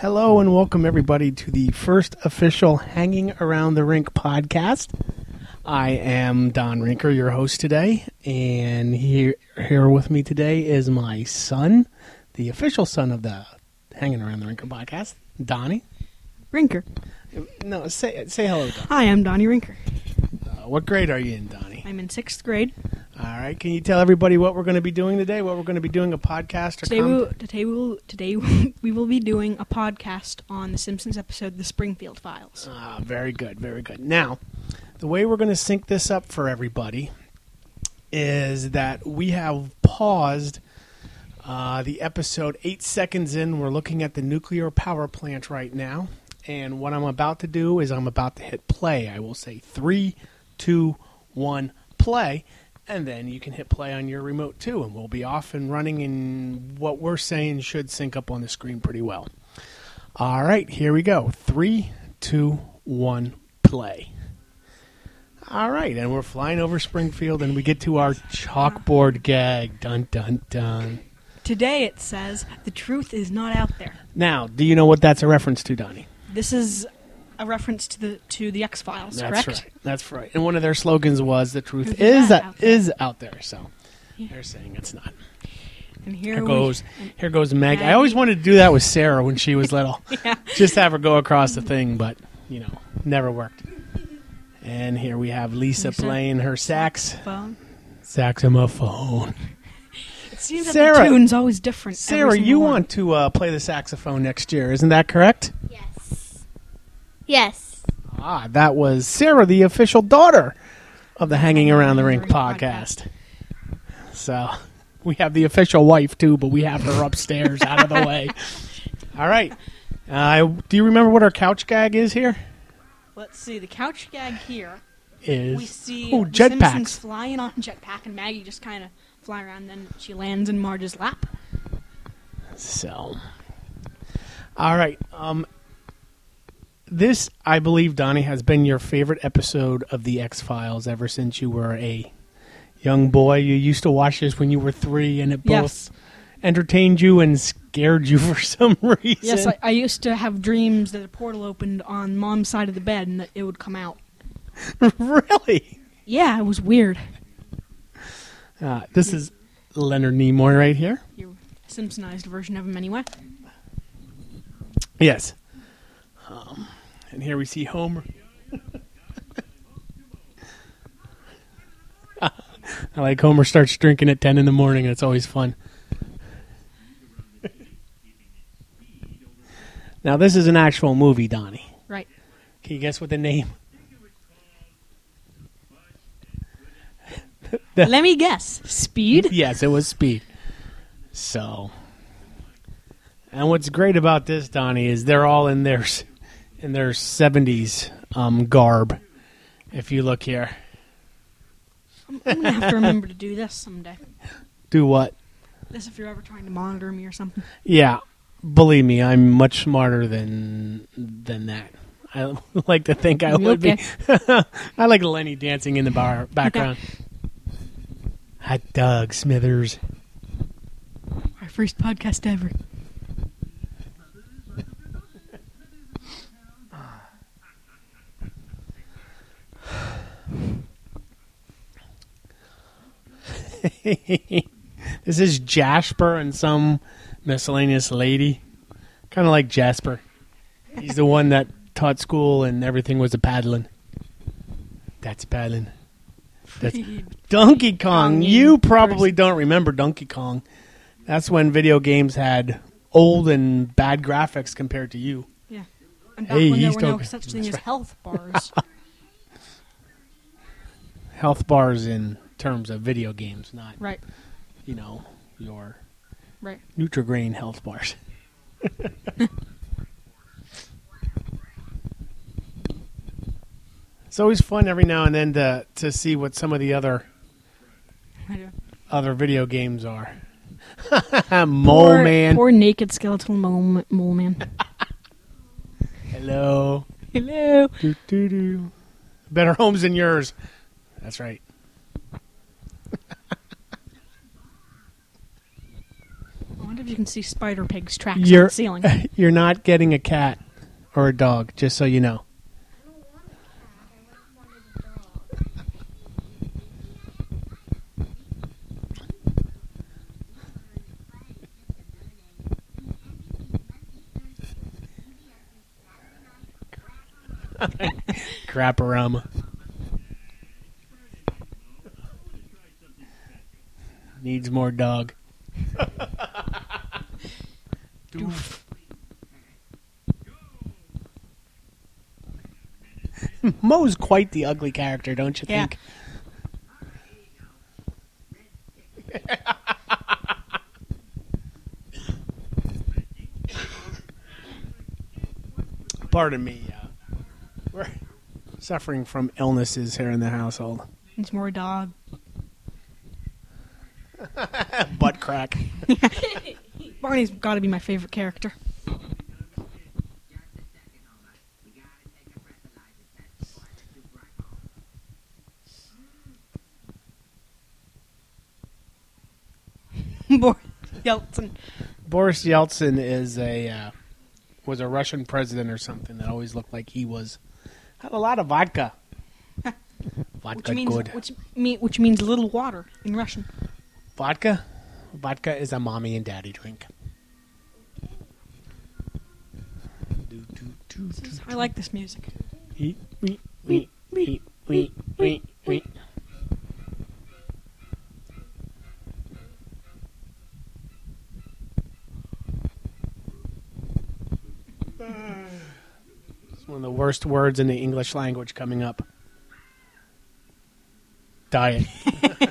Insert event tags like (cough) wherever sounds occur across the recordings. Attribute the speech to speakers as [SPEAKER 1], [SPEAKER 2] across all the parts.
[SPEAKER 1] Hello and welcome everybody to the first official Hanging Around the Rink podcast. I am Don Rinker, your host today, and here here with me today is my son, the official son of the Hanging Around the Rinker podcast, Donnie.
[SPEAKER 2] Rinker.
[SPEAKER 1] No, say say hello, Donnie.
[SPEAKER 2] Hi, I'm Donnie Rinker.
[SPEAKER 1] Uh, what grade are you in, Donnie?
[SPEAKER 2] I'm in sixth grade.
[SPEAKER 1] All right, can you tell everybody what we're going to be doing today? What we're going to be doing a podcast or
[SPEAKER 2] Today,
[SPEAKER 1] com-
[SPEAKER 2] we, today, we'll, (laughs) today we will be doing a podcast on the Simpsons episode "The Springfield Files."
[SPEAKER 1] Ah, very good, very good. Now, the way we're going to sync this up for everybody is that we have paused uh, the episode eight seconds in. We're looking at the nuclear power plant right now. And what I'm about to do is I'm about to hit play. I will say three, two, one, play. And then you can hit play on your remote too. And we'll be off and running. And what we're saying should sync up on the screen pretty well. All right, here we go. Three, two, one, play. All right, and we're flying over Springfield, and we get to our chalkboard gag. Dun dun dun.
[SPEAKER 2] Today it says the truth is not out there.
[SPEAKER 1] Now, do you know what that's a reference to, Donnie?
[SPEAKER 2] This is a reference to the to the X Files,
[SPEAKER 1] That's
[SPEAKER 2] correct?
[SPEAKER 1] right. That's right. And one of their slogans was "The truth
[SPEAKER 2] Truth
[SPEAKER 1] is
[SPEAKER 2] is
[SPEAKER 1] that
[SPEAKER 2] out there."
[SPEAKER 1] is out there." So
[SPEAKER 2] Yeah.
[SPEAKER 1] they're saying it's not.
[SPEAKER 2] And here,
[SPEAKER 1] Here
[SPEAKER 2] we-
[SPEAKER 1] goes. Here goes Meg. I always wanted to do that with Sarah when she was (laughs) little.
[SPEAKER 2] Yeah.
[SPEAKER 1] Just have her go across the thing, but you know, never worked. And here we have Lisa,
[SPEAKER 2] Lisa.
[SPEAKER 1] playing her sax
[SPEAKER 2] phone.
[SPEAKER 1] saxophone. (laughs)
[SPEAKER 2] It seems that
[SPEAKER 1] Sarah-
[SPEAKER 2] the tune's always different.
[SPEAKER 1] Sarah, you
[SPEAKER 2] one.
[SPEAKER 1] want to uh, play the saxophone next year, isn't that correct?
[SPEAKER 3] Yes. Yes.
[SPEAKER 1] Ah, that was Sarah, the official daughter of the Hanging Around the Rink
[SPEAKER 2] Rink
[SPEAKER 1] podcast. So we have the official wife too, but we have her upstairs out of the way. (laughs) All right. Uh, do you remember what our couch gag is here?
[SPEAKER 2] Let's see the couch gag here.
[SPEAKER 1] Is
[SPEAKER 2] we see
[SPEAKER 1] oh
[SPEAKER 2] the Simpsons
[SPEAKER 1] jetpacks.
[SPEAKER 2] flying on (laughs) jetpack, and Maggie just kind of fly around. Then she lands in Marge's lap.
[SPEAKER 1] So, all right. Um, this, I believe, Donnie, has been your favorite episode of the X Files ever since you were a young boy. You used to watch this when you were three, and it both
[SPEAKER 2] Yes.
[SPEAKER 1] entertained you and scared you (laughs) for some reason.
[SPEAKER 2] Yes, I, I used to have dreams that a portal opened on Mom's side of the bed and that it would come out. (laughs)
[SPEAKER 1] really.
[SPEAKER 2] Yeah, it was weird.
[SPEAKER 1] Uh, this is Leonard Nimoy right here.
[SPEAKER 2] Your Simpsonized version of him, anyway.
[SPEAKER 1] Yes. Um, and here we see Homer. (laughs) I like Homer starts drinking at 10 in the morning. That's always fun. now, this is an actual movie, Donnie.
[SPEAKER 2] Right.
[SPEAKER 1] Can you guess what the name? (laughs)
[SPEAKER 2] Let me guess. Speed?
[SPEAKER 1] Yes, it was Speed. So, and what's great about this, Donnie, is they're all in their (laughs) s- in their seventies um, garb. If you look here,
[SPEAKER 2] I'm gonna have to remember to do this someday.
[SPEAKER 1] do what?
[SPEAKER 2] This if you're ever trying to monitor me or something.
[SPEAKER 1] Yeah, believe me, I'm much smarter than than that. I (laughs) like to think I would be. (laughs) I like Lenny dancing in the bar (laughs) background. Hot dog Smithers.
[SPEAKER 2] Our first podcast ever. (laughs)
[SPEAKER 1] this is Jasper and some miscellaneous lady. Kind of like Jasper. He's the one that taught school and everything was a paddling. That's paddling. That's (laughs) Donkey Kong. You probably don't remember Donkey Kong. That's when video games had old and bad graphics compared to you.
[SPEAKER 2] Yeah. And back
[SPEAKER 1] Hey,
[SPEAKER 2] when there were no such thing as
[SPEAKER 1] right.
[SPEAKER 2] health (laughs) bars.
[SPEAKER 1] Health bars in terms of video games, not
[SPEAKER 2] right.
[SPEAKER 1] you know your
[SPEAKER 2] Right.
[SPEAKER 1] Nutrigrain health bars. (laughs) it's always fun every now and then to to see what some of the other other video games are. (laughs) Mole
[SPEAKER 2] poor,
[SPEAKER 1] Man.
[SPEAKER 2] Poor naked skeletal mole, mole man. (laughs)
[SPEAKER 1] Hello.
[SPEAKER 2] Hello.
[SPEAKER 1] Do, do, do. Better homes than yours. That's right.
[SPEAKER 2] I wonder wonder if you can see spider pigs tracks on
[SPEAKER 1] You're
[SPEAKER 2] the ceiling. (laughs)
[SPEAKER 1] you're not getting a cat or a dog, just so you know. (laughs) Craporama. Needs more dog. Doof. (laughs) Moe's quite the ugly character, don't you
[SPEAKER 2] Yeah.
[SPEAKER 1] think? (laughs) Pardon me. Uh, we're suffering from illnesses here in the household.
[SPEAKER 2] It's more dog. (laughs)
[SPEAKER 1] Butt crack.
[SPEAKER 2] Barney's got to be my favorite character. (laughs) Boris Yeltsin.
[SPEAKER 1] Boris Yeltsin is a uh, was a Russian president or something that always looked like he was had a lot of vodka. (laughs)
[SPEAKER 2] Which
[SPEAKER 1] vodka
[SPEAKER 2] means
[SPEAKER 1] good.
[SPEAKER 2] which mean which means little water in Russian.
[SPEAKER 1] Vodka? Vodka is a mommy and daddy drink.
[SPEAKER 2] I like this music.
[SPEAKER 1] Wee, wee, wee, wee, wee, wee, wee. It's one of the worst words in the English language coming up. Diet. (laughs)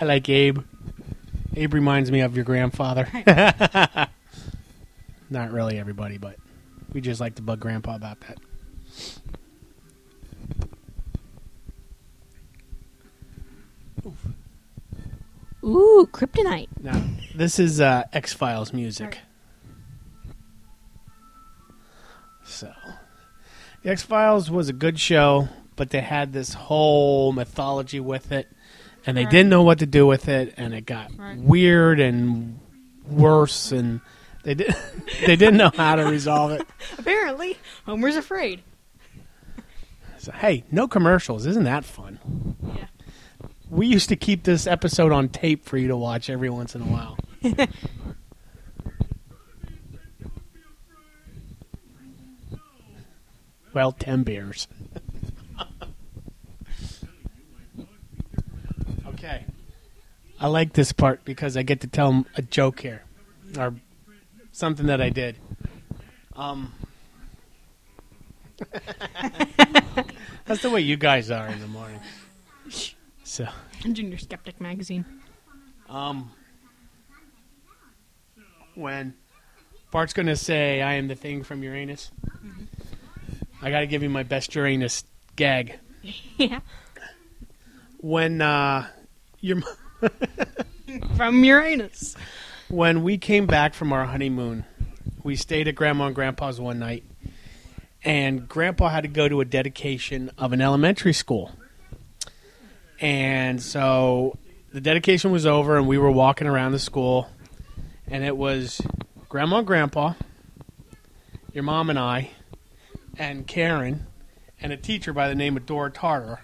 [SPEAKER 1] I like Abe. Abe reminds me of your grandfather. (laughs) Not really everybody, but we just like to bug Grandpa about that.
[SPEAKER 2] Ooh, kryptonite.
[SPEAKER 1] Now, this is uh, X Files music. So, the X Files was a good show, but they had this whole mythology with it, and they
[SPEAKER 2] Right.
[SPEAKER 1] didn't know what to do with it, and it got
[SPEAKER 2] Right.
[SPEAKER 1] weird and worse, and they did (laughs) they didn't know how to resolve it. (laughs)
[SPEAKER 2] Apparently, Homer's afraid.
[SPEAKER 1] So, hey, no commercials, isn't that fun?
[SPEAKER 2] Yeah.
[SPEAKER 1] We used to keep this episode on tape for you to watch every once in a while. (laughs) well, ten beers. okay. I like this part because I get to tell a joke here, or something that I did. Um, (laughs) that's the way you guys are in the morning. So.
[SPEAKER 2] Junior Skeptic magazine.
[SPEAKER 1] Um, when Bart's going to say, I am the thing from Uranus, I got to give you my best Uranus gag. (laughs)
[SPEAKER 2] yeah.
[SPEAKER 1] When, uh, your, (laughs)
[SPEAKER 2] From Uranus.
[SPEAKER 1] when we came back from our honeymoon, we stayed at Grandma and Grandpa's one night, and Grandpa had to go to a dedication of an elementary school. And so the dedication was over, and we were walking around the school, and it was Grandma and Grandpa, your mom and I, and Karen, and a teacher by the name of Dora Tartar,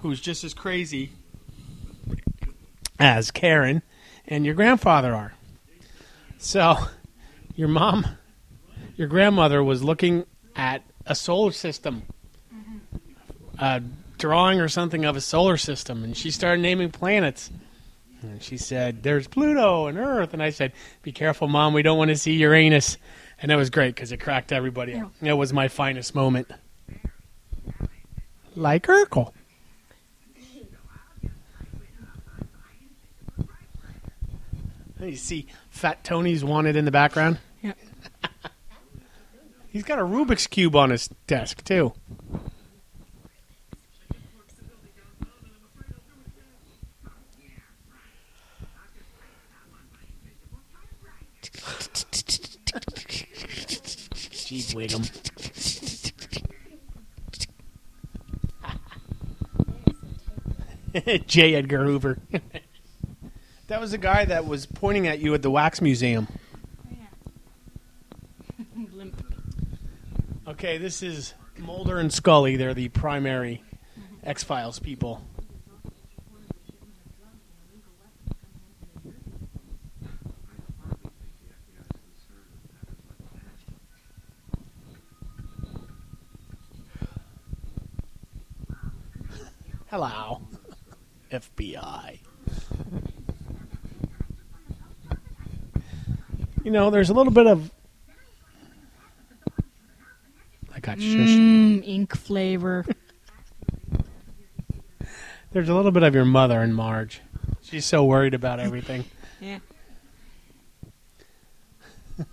[SPEAKER 1] who's just as crazy as Karen and your grandfather are. So, your mom, your grandmother was looking at a solar system, a drawing or something of a solar system, and she started naming planets. And she said, "There's Pluto and Earth," and I said, "Be careful, Mom. We don't want to see Uranus." And it was great because it cracked everybody up. It was my finest moment. Like Urkel. (laughs) You see Fat Tony's wanted in the background?
[SPEAKER 2] Yeah. (laughs)
[SPEAKER 1] He's got a Rubik's Cube on his desk, too. Gee, Wiggum. (laughs) J. Edgar Hoover. That was the guy that was pointing at you at the wax museum. (laughs) Okay, this is Mulder and Scully. They're the primary X Files people. Hello, (laughs) FBI. You know, there's a little bit of. I got shush.
[SPEAKER 2] Mmm, ink flavor.
[SPEAKER 1] There's a little bit of your mother in Marge. She's so worried about (laughs) everything.
[SPEAKER 2] yeah. (laughs)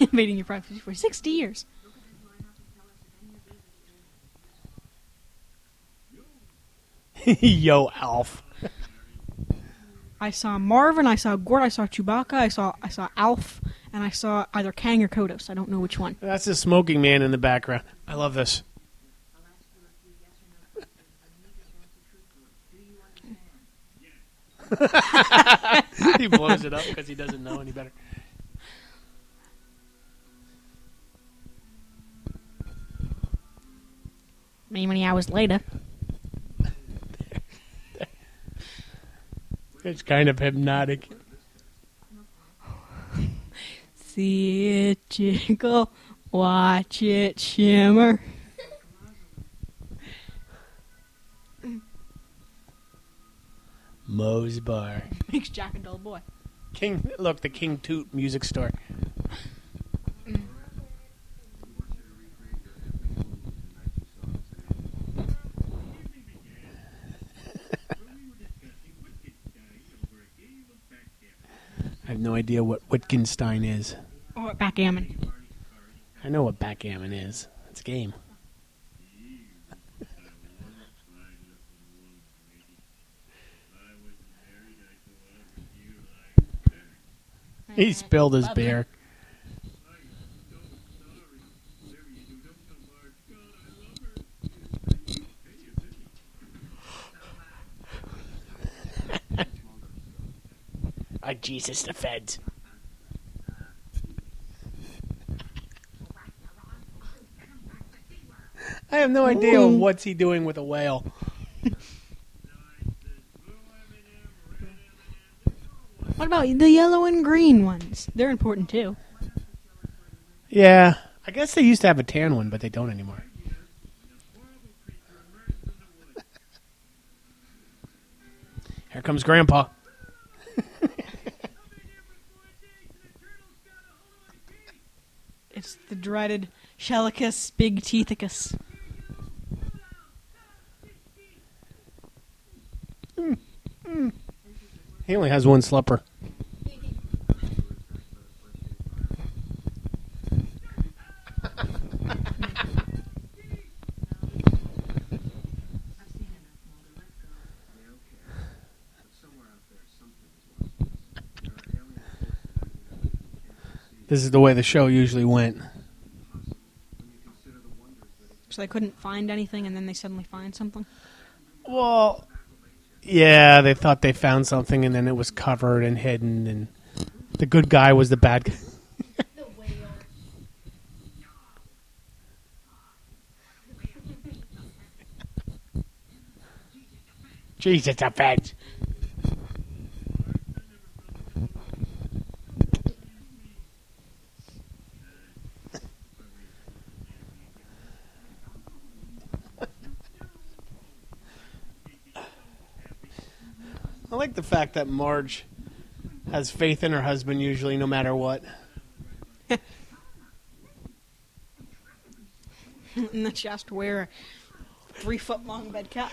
[SPEAKER 2] Invading your privacy for 60 years. (laughs)
[SPEAKER 1] Yo, Alf.
[SPEAKER 2] I saw Marvin, I saw Gort, I saw Chewbacca, I saw I saw Alf, and I saw either Kang or Kodos. I don't know which one.
[SPEAKER 1] That's the smoking man in the background. I love this. he blows it up because he doesn't know any better.
[SPEAKER 2] Many many hours later.
[SPEAKER 1] It's kind of hypnotic.
[SPEAKER 2] See it jiggle, watch it shimmer.
[SPEAKER 1] Moe's Bar.
[SPEAKER 2] Makes Jack and dull boy.
[SPEAKER 1] King, look, the King Toot music store. Idea what Wittgenstein is.
[SPEAKER 2] Or backgammon.
[SPEAKER 1] I know what backgammon is. It's a game. (laughs) He spilled his beer. Ah, Jesus, the feds. I have no idea
[SPEAKER 2] Ooh.
[SPEAKER 1] what's he doing with a whale.
[SPEAKER 2] What about the yellow and green ones? They're important too.
[SPEAKER 1] Yeah, I guess they used to have a tan one, but they don't anymore. Here comes Grandpa.
[SPEAKER 2] Dreaded Shellicus Big Teethicus.
[SPEAKER 1] He only has one slipper. This is the way the show usually went.
[SPEAKER 2] So they couldn't find anything, and then they suddenly find something.
[SPEAKER 1] Well, yeah, they thought they found something, and then it was covered and hidden, and the good guy was the bad guy. (laughs) Jesus, the feds. I like the fact that Marge has faith in her husband usually, no matter what. (laughs)
[SPEAKER 2] and then she has to wear a three foot long bed cap.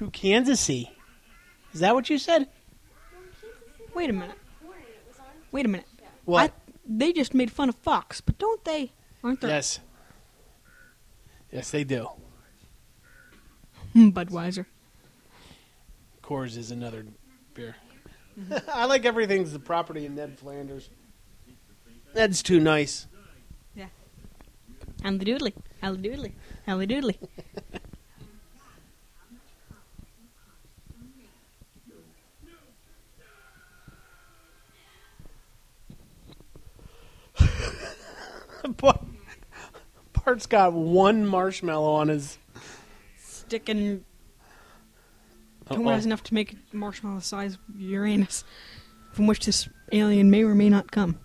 [SPEAKER 1] To Kansasy. Is that what you said?
[SPEAKER 2] Wait a minute. Wait a minute.
[SPEAKER 1] What?
[SPEAKER 2] I, they just made fun of Fox, but don't they? Aren't there?
[SPEAKER 1] Yes. Yes, they do.
[SPEAKER 2] Hmm, Budweiser.
[SPEAKER 1] Coors is another beer. (laughs) I like everything's the property of Ned Flanders. Ned's too nice. Yeah.
[SPEAKER 2] And the doodly. Hally doodly. Hally doodly. (laughs) (laughs)
[SPEAKER 1] Bart's got one marshmallow on his.
[SPEAKER 2] Sticking. Who has enough to make a marshmallow the size of Uranus, from which this alien may or may not come.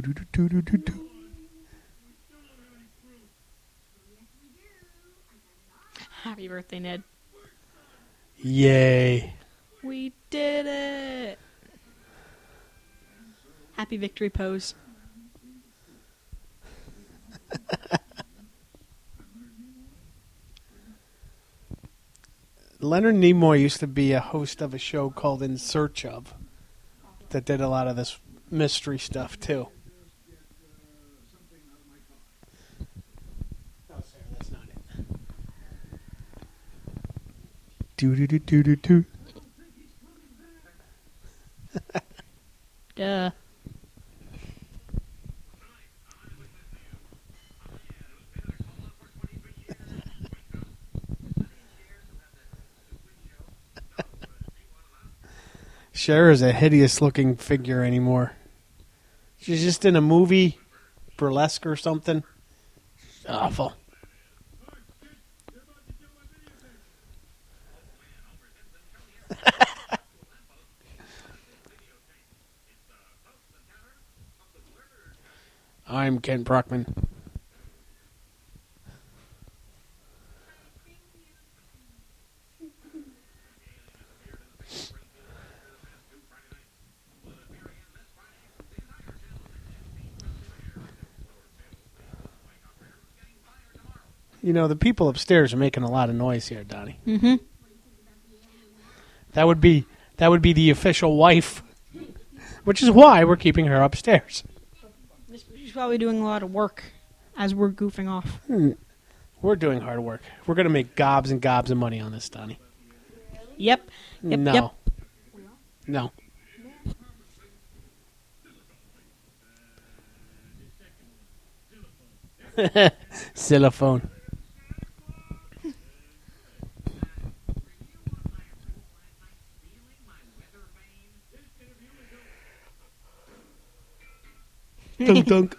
[SPEAKER 1] Doo, doo, doo, doo, doo, doo.
[SPEAKER 2] Happy birthday, Ned.
[SPEAKER 1] Yay.
[SPEAKER 2] We did it! Happy victory pose. (laughs)
[SPEAKER 1] Leonard Nimoy used to be a host of a show called In Search of that did a lot of this mystery stuff too. No, Sarah, that's not it. Do do do do do do.
[SPEAKER 2] Duh.
[SPEAKER 1] Cher is a hideous looking figure anymore. She's just in a movie, burlesque or something. Awful. I'm Ken Brockman. You know, the people upstairs are making a lot of noise here, Donnie.
[SPEAKER 2] Mm-hmm.
[SPEAKER 1] That would be that would be the official wife, which is why we're keeping her upstairs.
[SPEAKER 2] She's probably doing a lot of work as we're goofing off. Hmm.
[SPEAKER 1] We're doing hard work. We're gonna make gobs and gobs of money on this, Donnie.
[SPEAKER 2] Yep. Yep.
[SPEAKER 1] no,
[SPEAKER 2] Yep.
[SPEAKER 1] no. (laughs) Xylophone. dunk dunk.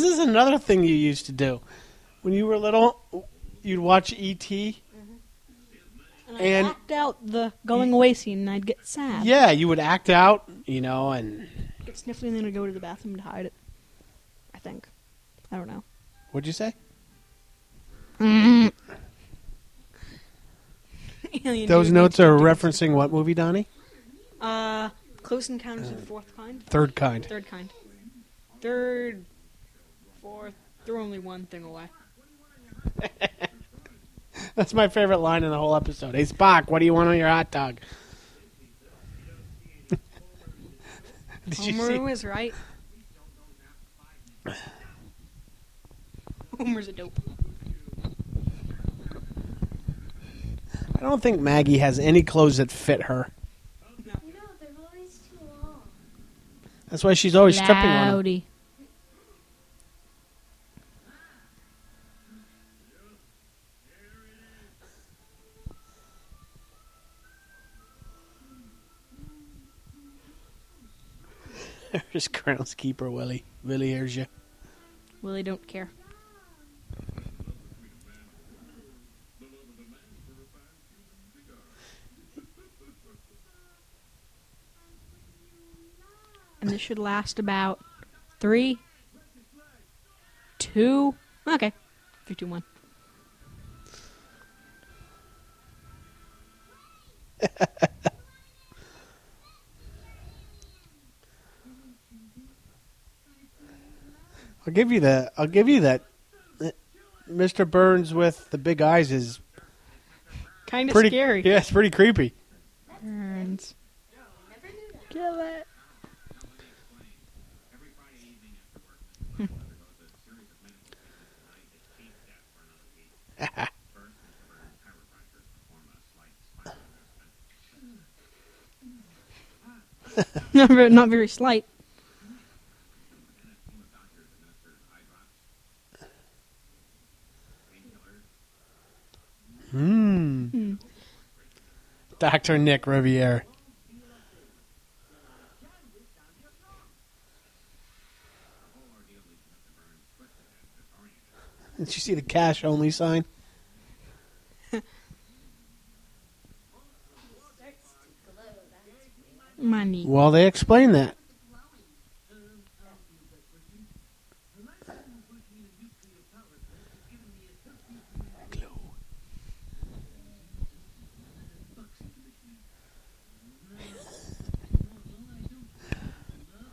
[SPEAKER 1] This is another thing you used to do. When you were little, you'd watch E.T.
[SPEAKER 2] And,
[SPEAKER 1] And-
[SPEAKER 2] I'd act out the going away scene, and I'd get sad.
[SPEAKER 1] Yeah, you would act out, you know, and
[SPEAKER 2] Get sniffly, and then I'd go to the bathroom to hide it. I think. I don't know.
[SPEAKER 1] what'd you say? (laughs) Those notes are referencing what movie, Donnie?
[SPEAKER 2] Uh, Close Encounters of the Fourth Kind.
[SPEAKER 1] Third kind.
[SPEAKER 2] Third kind. Third, fourth. Threw only one thing away. (laughs)
[SPEAKER 1] That's my favorite line in the whole episode. Hey Spock, what do you want on your hot dog? (laughs) Did you
[SPEAKER 2] Homer
[SPEAKER 1] see?
[SPEAKER 2] was right. Homer's a dope.
[SPEAKER 1] I don't think Maggie has any clothes that fit her.
[SPEAKER 3] No, they're always too long.
[SPEAKER 1] That's why she's always tripping on them.
[SPEAKER 2] Loudy. (laughs)
[SPEAKER 1] There's groundskeeper Willie. Willie hears you.
[SPEAKER 2] Willie don't care. And this should last about three, two. Okay, three, two, one. (laughs)
[SPEAKER 1] I'll give you the. I'll give you that. Mr. Burns with the big eyes is
[SPEAKER 2] Kind of
[SPEAKER 1] pretty
[SPEAKER 2] scary.
[SPEAKER 1] Yeah, it's pretty creepy.
[SPEAKER 2] Burns. Kill it. (laughs) not, very, not very slight.
[SPEAKER 1] Hmm.
[SPEAKER 2] Hmm.
[SPEAKER 1] Dr. Nick Riviere. Did you see the cash only sign?
[SPEAKER 2] Money.
[SPEAKER 1] Well, they explained that.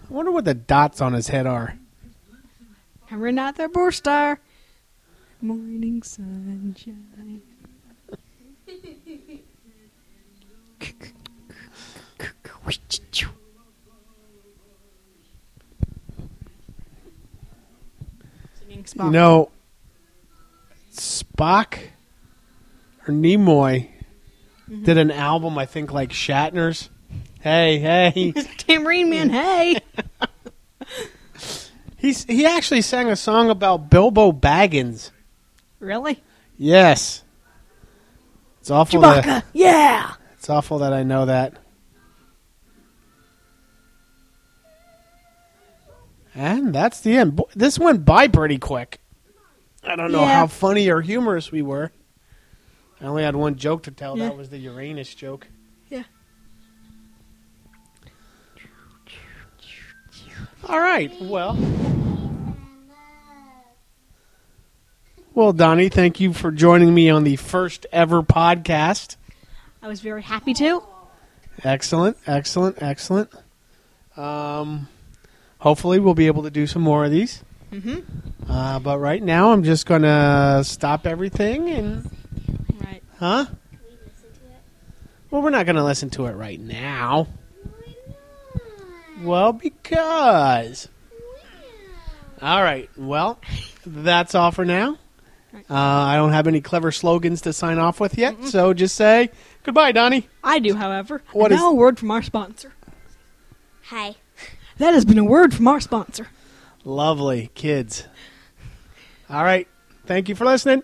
[SPEAKER 1] I wonder what the dots on his head are.
[SPEAKER 2] Hammer out the Boar Star. Morning sunshine. Singing Spock.
[SPEAKER 1] You know, Spock or Nimoy mm-hmm. did an album, I think, like Shatner's. Hey, hey. (laughs)
[SPEAKER 2] Tambourine Man, hey! (laughs)
[SPEAKER 1] He's he actually sang a song about Bilbo Baggins.
[SPEAKER 2] really?
[SPEAKER 1] Yes. It's awful that
[SPEAKER 2] yeah!
[SPEAKER 1] it's awful that I know that. And that's the end. This went by pretty quick. I don't know
[SPEAKER 2] Yeah.
[SPEAKER 1] how funny or humorous we were. I only had one joke to tell.
[SPEAKER 2] Yeah.
[SPEAKER 1] That was the Uranus joke.
[SPEAKER 2] Yeah.
[SPEAKER 1] All right. Well. Well, Donnie, thank you for joining me on the first ever podcast.
[SPEAKER 2] I was very happy to.
[SPEAKER 1] Excellent, excellent, excellent. Um, hopefully, we'll be able to do some more of these.
[SPEAKER 2] Mm-hmm.
[SPEAKER 1] Uh, but right now, I'm just gonna stop everything and,
[SPEAKER 2] Right.
[SPEAKER 1] huh?
[SPEAKER 3] Can we listen to it?
[SPEAKER 1] Well, we're not gonna listen to it right now.
[SPEAKER 3] Why not?
[SPEAKER 1] Well, because. All right. Well, that's all for now. Uh, I don't have any clever slogans to sign off with yet, so just say goodbye, Donnie.
[SPEAKER 2] I do, however.
[SPEAKER 1] What
[SPEAKER 2] and
[SPEAKER 1] is-
[SPEAKER 2] now a word from our sponsor.
[SPEAKER 3] Hi.
[SPEAKER 2] That has been a word from our sponsor.
[SPEAKER 1] Lovely kids. All right. Thank you for listening.